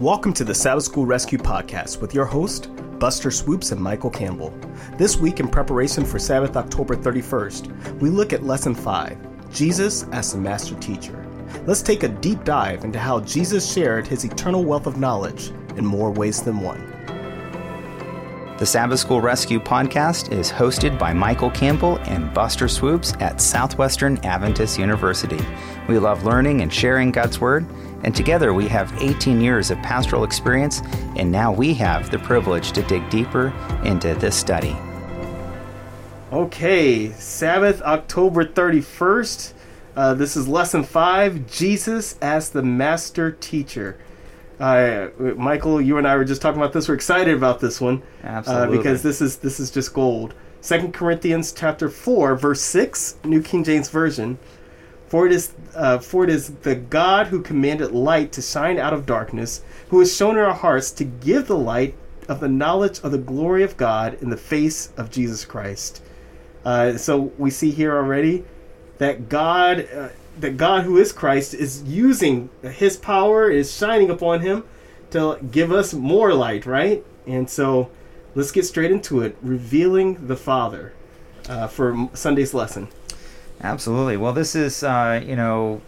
Welcome to the Sabbath School Rescue Podcast with your host, Buster Swoopes and Michael Campbell. This week, in preparation for Sabbath October 31st, we look at Lesson 5 Jesus as the Master Teacher. Let's take a deep dive into how Jesus shared his eternal wealth of knowledge in more ways than one. The Sabbath School Rescue podcast is hosted by Michael Campbell and Buster Swoopes at Southwestern Adventist University. We love learning and sharing God's Word, and together we have 18 years of pastoral experience, and now we have the privilege to dig deeper into this study. Okay, Sabbath, October 31st. Uh, this is lesson five Jesus as the Master Teacher. Uh, Michael, you and I were just talking about this. We're excited about this one, Absolutely. uh, because this is this is just gold. Second Corinthians chapter four, verse six, New King James Version. For it is uh, for it is the God who commanded light to shine out of darkness, who has shown in our hearts to give the light of the knowledge of the glory of God in the face of Jesus Christ. Uh, so we see here already that God, uh, that God who is Christ, is using His power, is shining upon Him to give us more light, right? And so let's get straight into it, revealing the Father uh, for Sunday's lesson. Absolutely. Well, this is, uh, you know,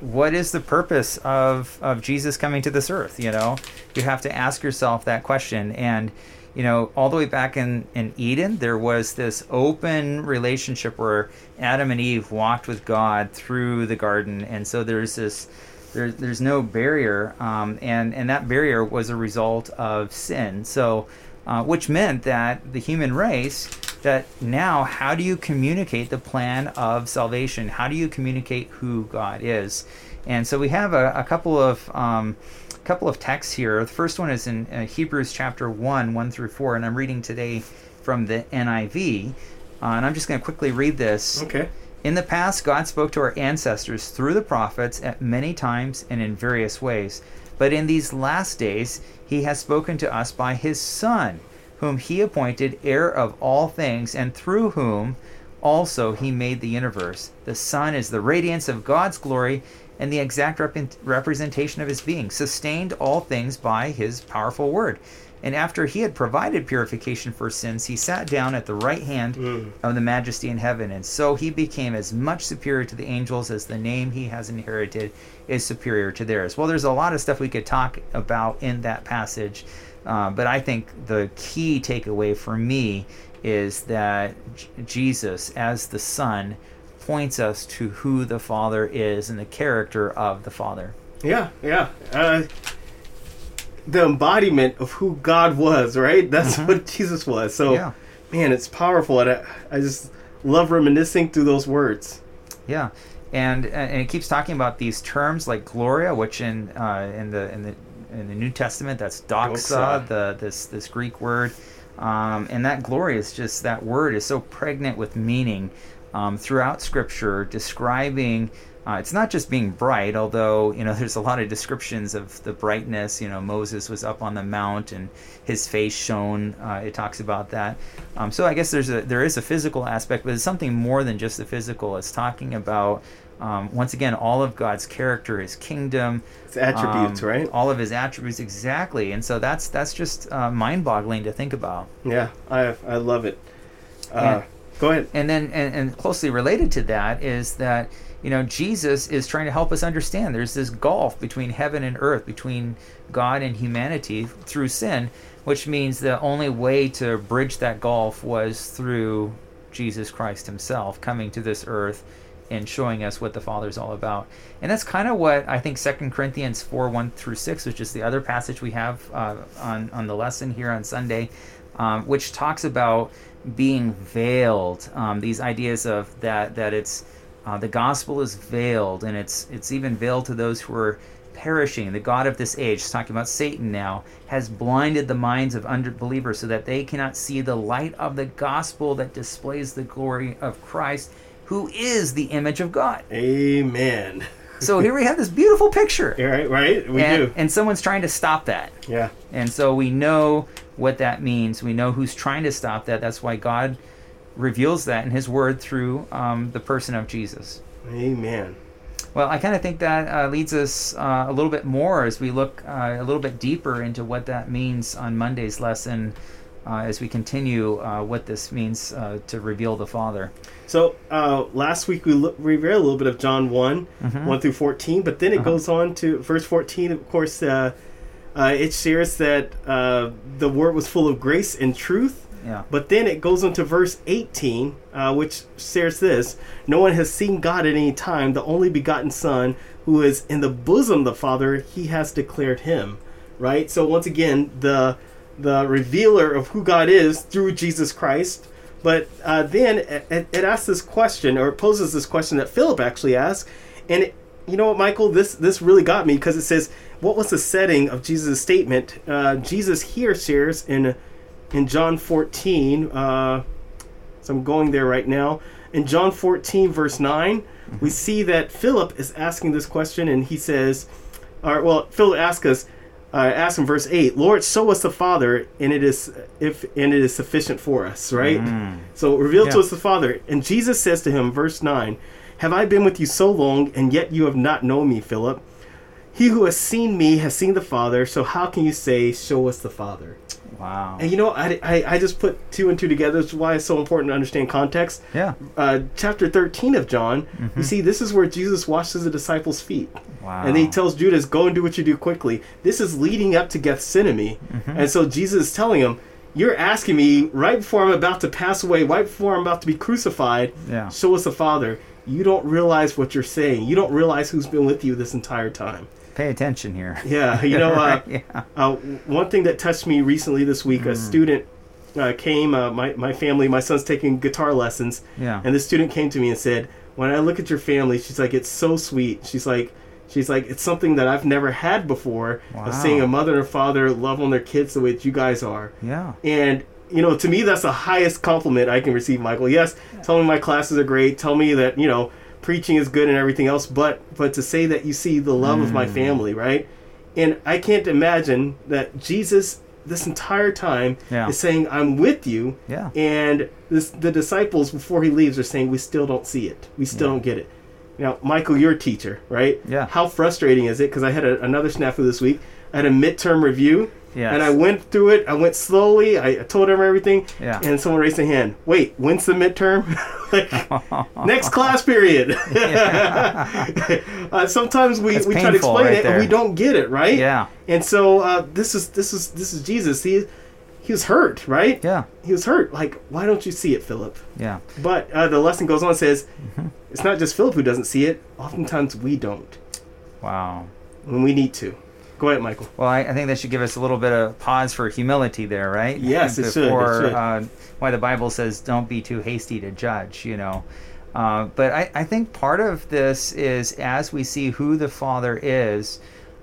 what is the purpose of, of Jesus coming to this earth? You know, you have to ask yourself that question. And, you know, all the way back in, in Eden, there was this open relationship where Adam and Eve walked with God through the garden. And so there's this, there, there's no barrier. Um, and, and that barrier was a result of sin. So, uh, which meant that the human race that now how do you communicate the plan of salvation? How do you communicate who god is? And so we have a, a couple of um, couple of texts here. The first one is in uh, hebrews chapter 1 1 through 4 and i'm reading today from the niv uh, and i'm just going to quickly read this. Okay. in the past, God spoke to our ancestors through the prophets at many times and in various ways. But in these last days, He has spoken to us by His Son, whom He appointed heir of all things, and through whom also He made the universe. The sun is the radiance of God's glory and the exact rep- representation of His being, sustained all things by His powerful word. And after he had provided purification for sins, he sat down at the right hand mm. of the majesty in heaven. And so he became as much superior to the angels as the name he has inherited is superior to theirs. Well, there's a lot of stuff we could talk about in that passage, uh, but I think the key takeaway for me is that J- Jesus, as the Son, points us to who the Father is and the character of the Father. Yeah, yeah. Uh, the embodiment of who God was, right? That's what Jesus was. So, Yeah. man, it's powerful. And I, I just love reminiscing through those words. Yeah, and and it keeps talking about these terms like gloria, which in uh, in the in the in the New Testament that's doxa, Doxa. the this this Greek word, um, and that glory is just that word is so pregnant with meaning um, throughout Scripture, describing. Uh, it's not just being bright, although you know there's a lot of descriptions of the brightness. You know Moses was up on the mount and his face shone. Uh, it talks about that. Um, so I guess there's a there is a physical aspect, but it's something more than just the physical. It's talking about um, once again all of God's character, His kingdom, It's attributes, um, right? All of His attributes exactly, and so that's that's just uh, mind-boggling to think about. Yeah, I I love it. Uh, Yeah. Go ahead. And then, and, and closely related to that is that you know Jesus is trying to help us understand. There's this gulf between heaven and earth, between God and humanity through sin, which means the only way to bridge that gulf was through Jesus Christ Himself coming to this earth and showing us what the Father's all about. And that's kind of what I think Second Corinthians 4 1 through 6, which is the other passage we have uh, on, on the lesson here on Sunday, um, which talks about being veiled. Um, these ideas of that, that it's uh, the gospel is veiled, and it's, it's even veiled to those who are perishing. The God of this age, talking about Satan now, has blinded the minds of unbelievers so that they cannot see the light of the gospel that displays the glory of Christ, who is the image of God. Amen. So here we have this beautiful picture. Right, right. We and, do. and someone's trying to stop that. Yeah. And so we know what that means. We know who's trying to stop that. That's why God reveals that in His Word through um, the person of Jesus. Amen. Well, I kind of think that uh, leads us uh, a little bit more as we look uh, a little bit deeper into what that means on Monday's lesson as we continue uh, what this means uh, to reveal the Father. So uh, last week we read a little bit of John one Mhm. one through fourteen, but then it Uh-huh. goes on to verse fourteen. Of course, uh, uh, it shares that uh, the word was full of grace and truth. Yeah. But then it goes on to verse 18, uh, which shares this No one has seen God at any time, the only begotten Son, who is in the bosom of the Father, he has declared him. Right? So, once again, the the revealer of who God is through Jesus Christ. But uh, then it, it asks this question, or it poses this question that Philip actually asked. And it, you know what, Michael? This this really got me because it says, "What was the setting of Jesus' statement?" Uh, Jesus here shares in in John 14. Uh, so I'm going there right now. In John 14, verse 9, we see that Philip is asking this question, and he says, or well, Philip asks us, uh, asks in verse 8, Lord, show us the Father, and it is if and it is sufficient for us, right? Mm. So reveal to us the Father. And Jesus says to him, verse 9, Have I been with you so long, and yet you have not known me, Philip? He who has seen me has seen the Father, so how can you say, Show us the Father? Wow. And you know, I, I, I just put two and two together. It's why it's so important to understand context. Yeah. Uh, chapter 13 of John, you see, this is where Jesus washes the disciples' feet. Wow. And then he tells Judas, Go and do what you do quickly. This is leading up to Gethsemane. And so Jesus is telling him, You're asking me right before I'm about to pass away, right before I'm about to be crucified, Yeah. show us the Father. You don't realize what you're saying. You don't realize who's been with you this entire time. Pay attention here. Yeah, you know, uh, yeah. uh, one thing that touched me recently this week, Mm. a student uh, came. Uh, my my family, my son's taking guitar lessons, Yeah. and this student came to me and said, "When I look at your family, she's like, it's so sweet. She's like, she's like, it's something that I've never had before Wow. of seeing a mother and a father love on their kids the way that you guys are." Yeah. And you know, to me, that's the highest compliment I can receive, Michael. Yes, tell me my classes are great. Tell me that you know preaching is good and everything else. But but to say that you see the love of my Mm. family, right? And I can't imagine that Jesus, this entire time, Yeah. is saying, "I'm with you." Yeah. And this, the disciples, before he leaves, are saying, "We still don't see it. We still Yeah. don't get it." Now, Michael, you're a teacher, right? Yeah. How frustrating is it? Because I had a, another snafu this week. I had a midterm review, Yes. and I went through it. I went slowly. I I told them everything, Yeah. and someone raised a hand. Wait, when's the midterm? like, next class period. uh, sometimes we, That's we try to explain right it and we don't get it, right? Yeah. And so uh, this is this is this is Jesus. He he was hurt, right? Yeah. He was hurt. Like, why don't you see it, Philip? Yeah. But uh, the lesson goes on and says, Mm-hmm. it's not just Philip who doesn't see it. Oftentimes we don't Wow. when we need to. Go ahead, Michael. Well, I, I think that should give us a little bit of pause for humility there, right? Yes, it should, it Before, should. Uh, why the Bible says, "Don't be too hasty to judge," you know. Uh, but I, I think part of this is as we see who the Father is,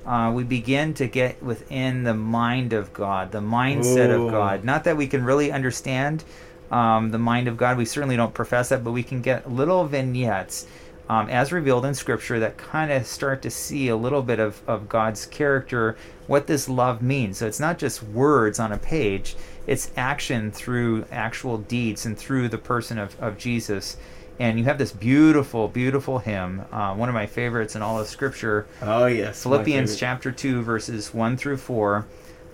uh, we begin to get within the mind of God, the mindset Ooh. of God. Not that we can really understand um, the mind of God. We certainly don't profess that, but we can get little vignettes um, as revealed in Scripture that kind of start to see a little bit of, of God's character, what this love means. So it's not just words on a page, it's action through actual deeds and through the person of, of Jesus. And you have this beautiful, beautiful hymn, uh, one of my favorites in all of Scripture, Oh yes, Philippians chapter 2, verses 1 through 4.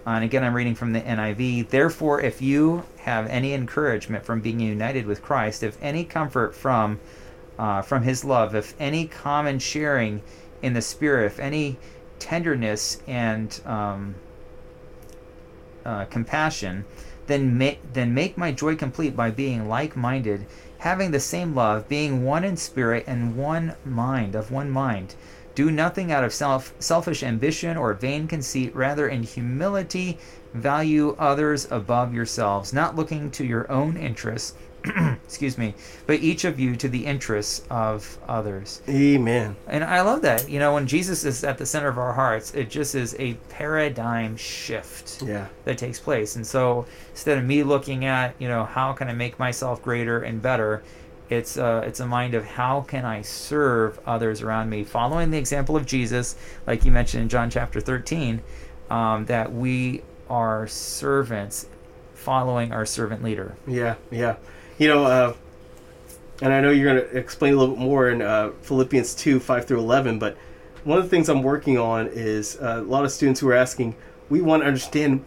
Uh, and again, I'm reading from the NIV. Therefore, if you have any encouragement from being united with Christ, if any comfort from uh, from His love, if any common sharing in the Spirit, if any tenderness and um, uh, compassion, then make then make my joy complete by being like-minded, having the same love, being one in spirit and one mind of one mind. Do nothing out of self selfish ambition or vain conceit, rather in humility value others above yourselves, not looking to your own interests, excuse me, but each of you to the interests of others. Amen. And I love that. You know, when Jesus is at the center of our hearts, it just is a paradigm shift Yeah. that takes place. And so instead of me looking at, you know, how can I make myself greater and better, it's uh, it's a mind of how can I serve others around me, following the example of Jesus, like you mentioned in John chapter 13, um, that we are servants following our servant leader. Yeah, yeah. You know, uh, and I know you're going to explain a little bit more in uh, Philippians 2 5 through 11, but one of the things I'm working on is uh, a lot of students who are asking, we want to understand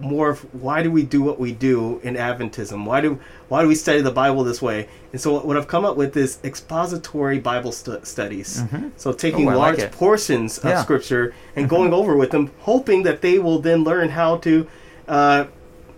more of why do we do what we do in Adventism? Why do why do we study the Bible this way? And so what I've come up with is expository Bible stu- studies. Mhm. So taking Oh, I like large portions of Yeah. Mm-hmm. Scripture and going over with them, hoping that they will then learn how to. Uh,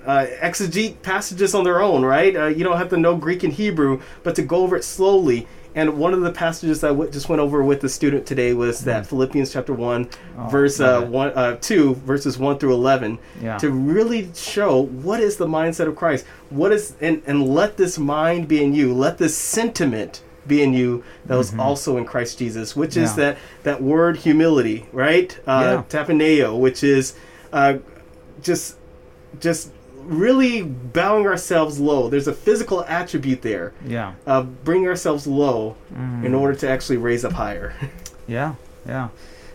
uh, exegete passages on their own, right? Uh, you don't have to know Greek and Hebrew, but to go over it slowly. And one of the passages I w- just went over with the student today was that Philippians chapter one, Mm-hmm. Oh, verse uh, one, uh, two, verses one through eleven, Yeah. to really show what is the mindset of Christ. What is and and let this mind be in you. Let this sentiment be in you that was also in Christ Jesus, which is Mm-hmm. That that word humility, right? Uh, Tapaneo, which is uh, just just really bowing ourselves low. There's a physical attribute there Yeah. of bringing ourselves low Mm. in order to actually raise up higher. Yeah, yeah,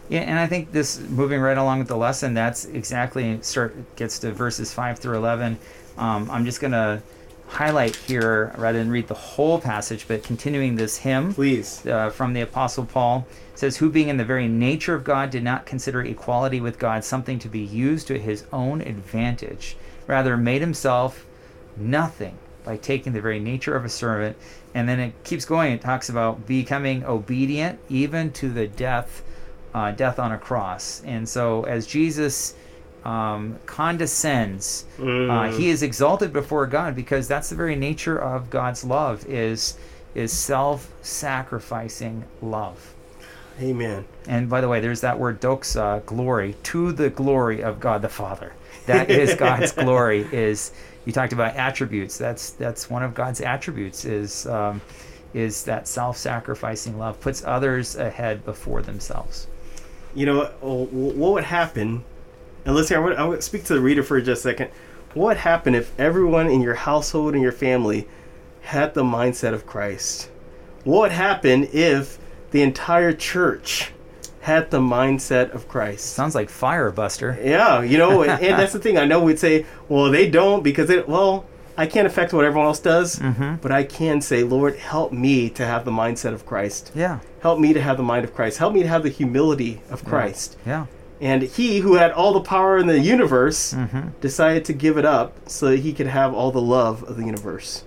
yeah. And I think this moving right along with the lesson, that's exactly start gets to verses five through eleven. Um, I'm just gonna highlight here rather than read the whole passage, but continuing this hymn Please. uh, from the Apostle Paul says, "Who being in the very nature of God did not consider equality with God something to be used to his own advantage, rather made himself nothing by taking the very nature of a servant." And then it keeps going. It talks about becoming obedient even to the death, uh, death on a cross. And so, as Jesus um, condescends, uh, Mm. he is exalted before God because that's the very nature of God's love is is self-sacrificing love. Amen. And by the way, there's that word doxa, glory, to the glory of God the Father. That is God's glory. Is you talked about attributes. That's that's one of God's attributes. Is um, is that self-sacrificing love puts others ahead before themselves. You know, oh, what would happen? And listen, I would, I would speak to the reader for just a second. What would happen if everyone in your household and your family had the mindset of Christ? What would happen if the entire church had the mindset of Christ? Sounds like Firebuster. Yeah, you know, and, and that's the thing. I know we'd say, well, they don't because it. Well, I can't affect what everyone else does, Mhm. but I can say, Lord, help me to have the mindset of Christ. Yeah. Help me to have the mind of Christ. Help me to have the humility of Christ. Yeah. And he who had all the power in the universe Mm-hmm. decided to give it up so that he could have all the love of the universe.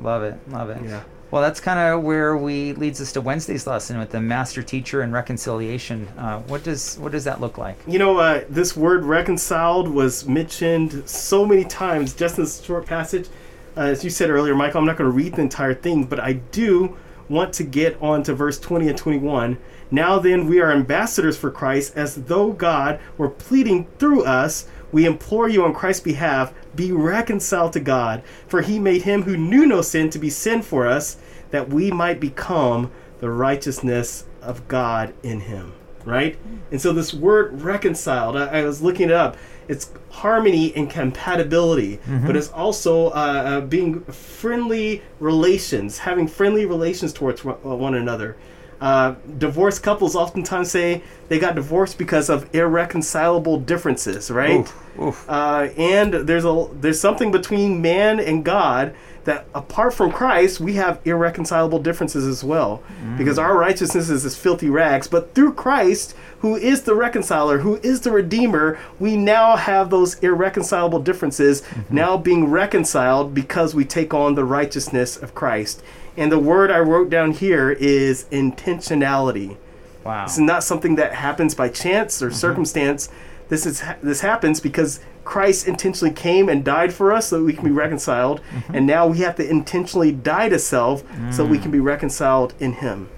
Love it. Love it. Yeah. Well, that's kind of where we leads us to Wednesday's lesson with the master teacher and reconciliation. Uh, what does what does that look like? You know, uh, this word reconciled was mentioned so many times just in this short passage. Uh, as you said earlier, Michael, I'm not going to read the entire thing, but I do want to get on to verse 20 and 21. Now then, we are ambassadors for Christ, as though God were pleading through us. We implore you on Christ's behalf, be reconciled to God. For he made him who knew no sin to be sin for us, that we might become the righteousness of God in him. Right? And so this word reconciled, I, I was looking it up. It's harmony and compatibility, but it's also uh, uh, being friendly relations, having friendly relations towards uh, one another. Uh, divorced couples oftentimes say they got divorced because of irreconcilable differences, right? Oof, oof. Uh, and there's a there's something between man and God that apart from Christ we have irreconcilable differences as well because our righteousness is as filthy rags but through Christ who is the reconciler who is the redeemer we now have those irreconcilable differences now being reconciled because we take on the righteousness of Christ and the word I wrote down here is intentionality Wow. this is not something that happens by chance or circumstance. This is this happens because Christ intentionally came and died for us so that we can be reconciled, and now we have to intentionally die to self so we can be reconciled in Him.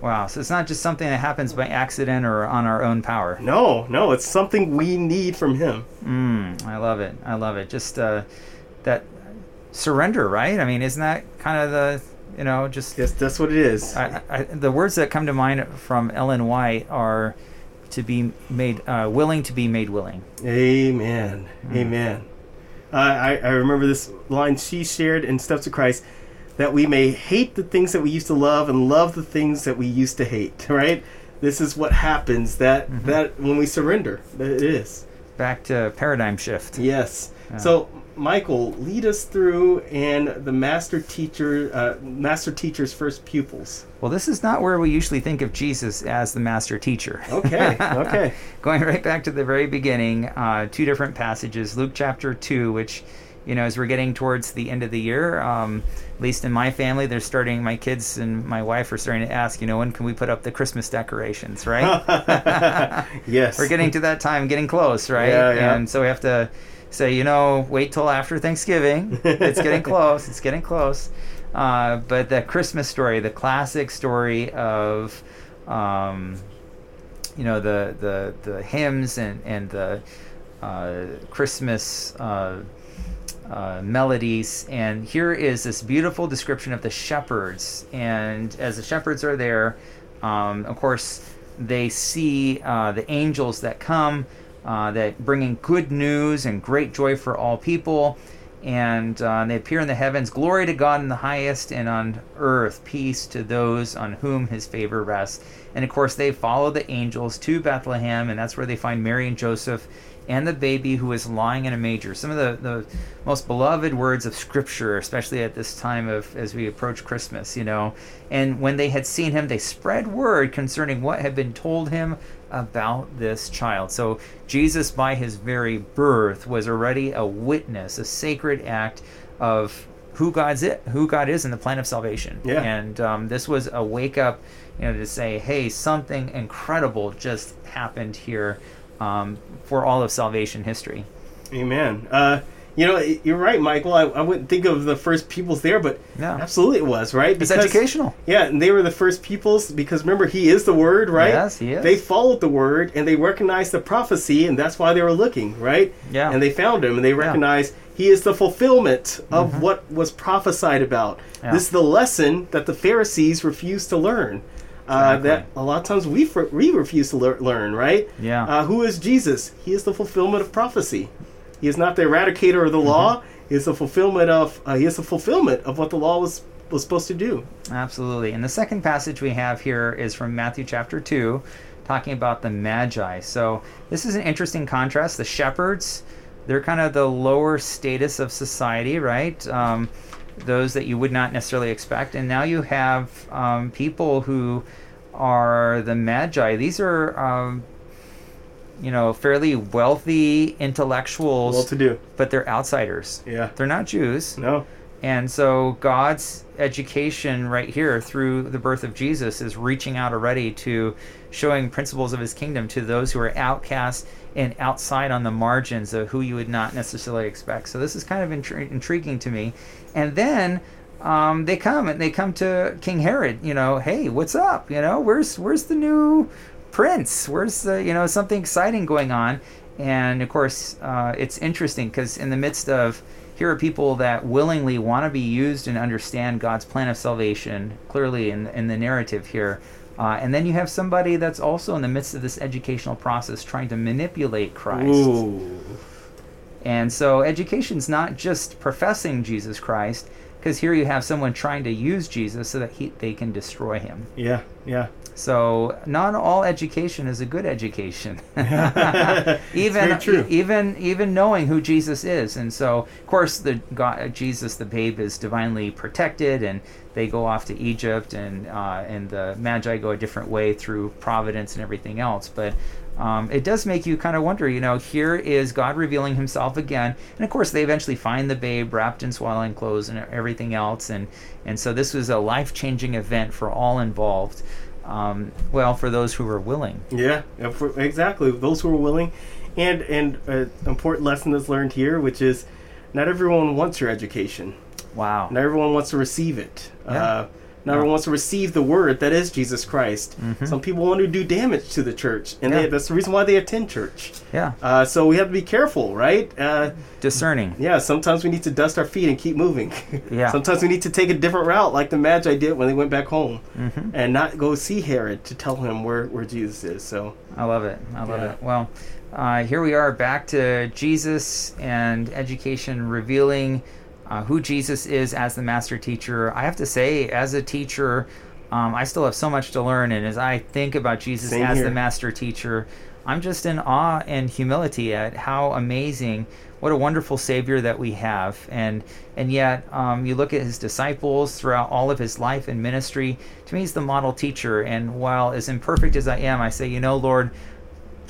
Wow. So it's not just something that happens by accident or on our own power. No, no, it's something we need from Him. Mm, I love it. I love it. Just uh, that surrender, right? I mean, isn't that kind of the you know just Yes, that's what it is. I, I, the words that come to mind from Ellen White are to be made uh, willing to be made willing. Amen. Amen. Uh, I, I remember this line she shared in Steps of Christ that we may hate the things that we used to love and love the things that we used to hate, right? This is what happens that that when we surrender, that it is. back to paradigm shift. Yes. Yeah. So, Michael, lead us through and the master teacher, uh, master teacher's first pupils. Well, this is not where we usually think of Jesus as the master teacher. Okay. Okay. Going right back to the very beginning, uh, two different passages. Luke chapter 2, which, you know, as we're getting towards the end of the year, um, at least in my family, they're starting, my kids and my wife are starting to ask, you know, when can we put up the Christmas decorations, right? yes. we're getting to that time, getting close, right? Yeah, yeah. And so we have to say, you know, wait till after Thanksgiving. it's getting close. It's getting close. Uh, but the Christmas story, the classic story of, um, you know, the the the hymns and and the uh, Christmas. Uh, uh, melodies, and here is this beautiful description of the shepherds. And as the shepherds are there, um, of course, they see uh, the angels that come, uh, that bringing good news and great joy for all people. And uh, they appear in the heavens. Glory to God in the highest, and on earth peace to those on whom His favor rests. And of course, they follow the angels to Bethlehem, and that's where they find Mary and Joseph and the baby who is lying in a manger. Some of the, the most beloved words of Scripture, especially at this time of as we approach Christmas, you know. And when they had seen him, they spread word concerning what had been told him about this child. So Jesus, by his very birth, was already a witness, a sacred act of who God's it, who God is in the plan of salvation. Yeah. And um, this was a wake up, you know, to say, hey, something incredible just happened here um, for all of salvation history. Amen. Uh, you know, you're right, Michael. I, I wouldn't think of the first peoples there, but Yeah. absolutely it was, right? It's educational. Yeah, and they were the first peoples because remember, he is the word, right? Yes, he is. They followed the word and they recognized the prophecy, and that's why they were looking, right? Yeah. And they found him and they recognized he is the fulfillment of Mm-hmm. what was prophesied about. Yeah. This is the lesson that the Pharisees refused to learn. Uh, Exactly. that a lot of times we, we refuse to lear- learn, right? Yeah. Uh, who is Jesus? He is the fulfillment of prophecy. He is not the eradicator of the law. He is the fulfillment of. Uh, he is the fulfillment of what the law was was supposed to do. Absolutely. And the second passage we have here is from Matthew chapter 2, talking about the Magi. So this is an interesting contrast. The shepherds, they're kind of the lower status of society, right? Um, those that you would not necessarily expect. And now you have um, people who are the Magi. These are. Um, you know, fairly wealthy intellectuals, Well to do. but they're outsiders. Yeah. They're not Jews. No. And so God's education right here through the birth of Jesus is reaching out already to showing principles of his kingdom to those who are outcast and outside on the margins of who you would not necessarily expect. So this is kind of intri- intriguing to me. And then um, they come and they come to King Herod, you know, hey, what's up? You know, where's where's the new prince? Where's the, you know, something exciting going on? And of course, uh, it's interesting because in the midst of here are people that willingly want to be used and understand God's plan of salvation clearly in, in the narrative here. Uh, and then you have somebody that's also in the midst of this educational process trying to manipulate Christ. Ooh. And so education's not just professing Jesus Christ, because here you have someone trying to use Jesus so that he, they can destroy him. Yeah. Yeah. So not all education is a good education. even even even knowing who Jesus is, and so of course the God, Jesus the babe is divinely protected, and they go off to Egypt, and uh, and the Magi go a different way through providence and everything else, but. Um, it does make you kind of wonder, you know, here is God revealing himself again. And of course, they eventually find the babe wrapped in swaddling clothes and everything else. And, and so this was a life changing event for all involved. Um, well, for those who are willing. Yeah, for- exactly. Those who are willing, and and an important lesson that's learned here, which is, not everyone wants your education. Wow. Not everyone wants to receive it. Yeah. Uh, not everyone wants to receive the word that is Jesus Christ. Some people want to do damage to the church, and Mm-hmm. Yeah. they, that's the reason why they attend church. Yeah. Uh, so we have to be careful, right? Uh, Discerning. yeah, sometimes we need to dust our feet and keep moving. Yeah. sometimes we need to take a different route, like the Magi did when they went back home, Mm-hmm. and not go see Herod to tell him where, where Jesus is. So I love it. I love Yeah. it. Well, uh, here we are back to Jesus and education revealing uh, who Jesus is as the master teacher. I have to say, as a teacher, um, I still have so much to learn. And as I think about Jesus Same as here. the master teacher, I'm just in awe and humility at how amazing, what a wonderful Savior that we have, and and yet um, you look at his disciples throughout all of his life and ministry. To me, he's the model teacher, and while as imperfect as I am, I say, you know, Lord.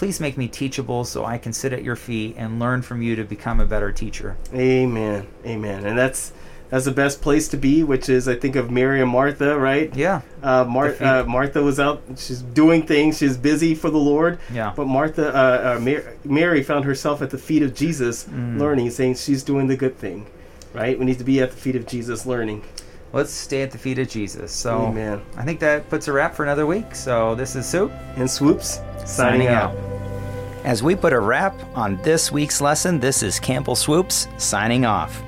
Please make me teachable so I can sit at your feet and learn from you to become a better teacher. Amen. Amen. And that's that's the best place to be, which is I think of Mary and Martha, right? Yeah. Uh, Mar- uh, Martha was out; she's doing things. She's busy for the Lord. Yeah. But Martha, uh, uh, Mar- Mary found herself at the feet of Jesus, Mm. learning, saying she's doing the good thing. Right? We need to be at the feet of Jesus, learning. Let's stay at the feet of Jesus. So Amen. I think that puts a wrap for another week. So this is Soup. And Swoopes, signing, out. As we put a wrap on this week's lesson, this is Campbell Swoopes signing off.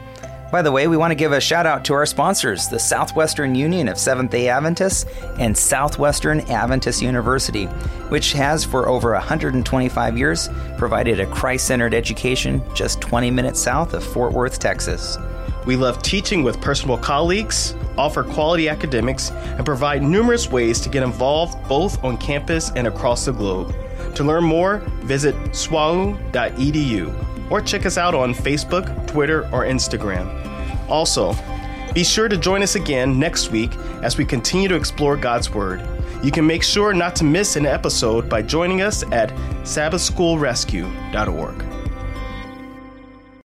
By the way, we want to give a shout out to our sponsors, the Southwestern Union of Seventh day Adventists and Southwestern Adventist University, which has for over 125 years provided a Christ centered education just 20 minutes south of Fort Worth, Texas. We love teaching with personal colleagues, offer quality academics, and provide numerous ways to get involved both on campus and across the globe. To learn more, visit swau.edu or check us out on Facebook, Twitter, or Instagram. Also, be sure to join us again next week as we continue to explore God's Word. You can make sure not to miss an episode by joining us at sabbathschoolrescue.org.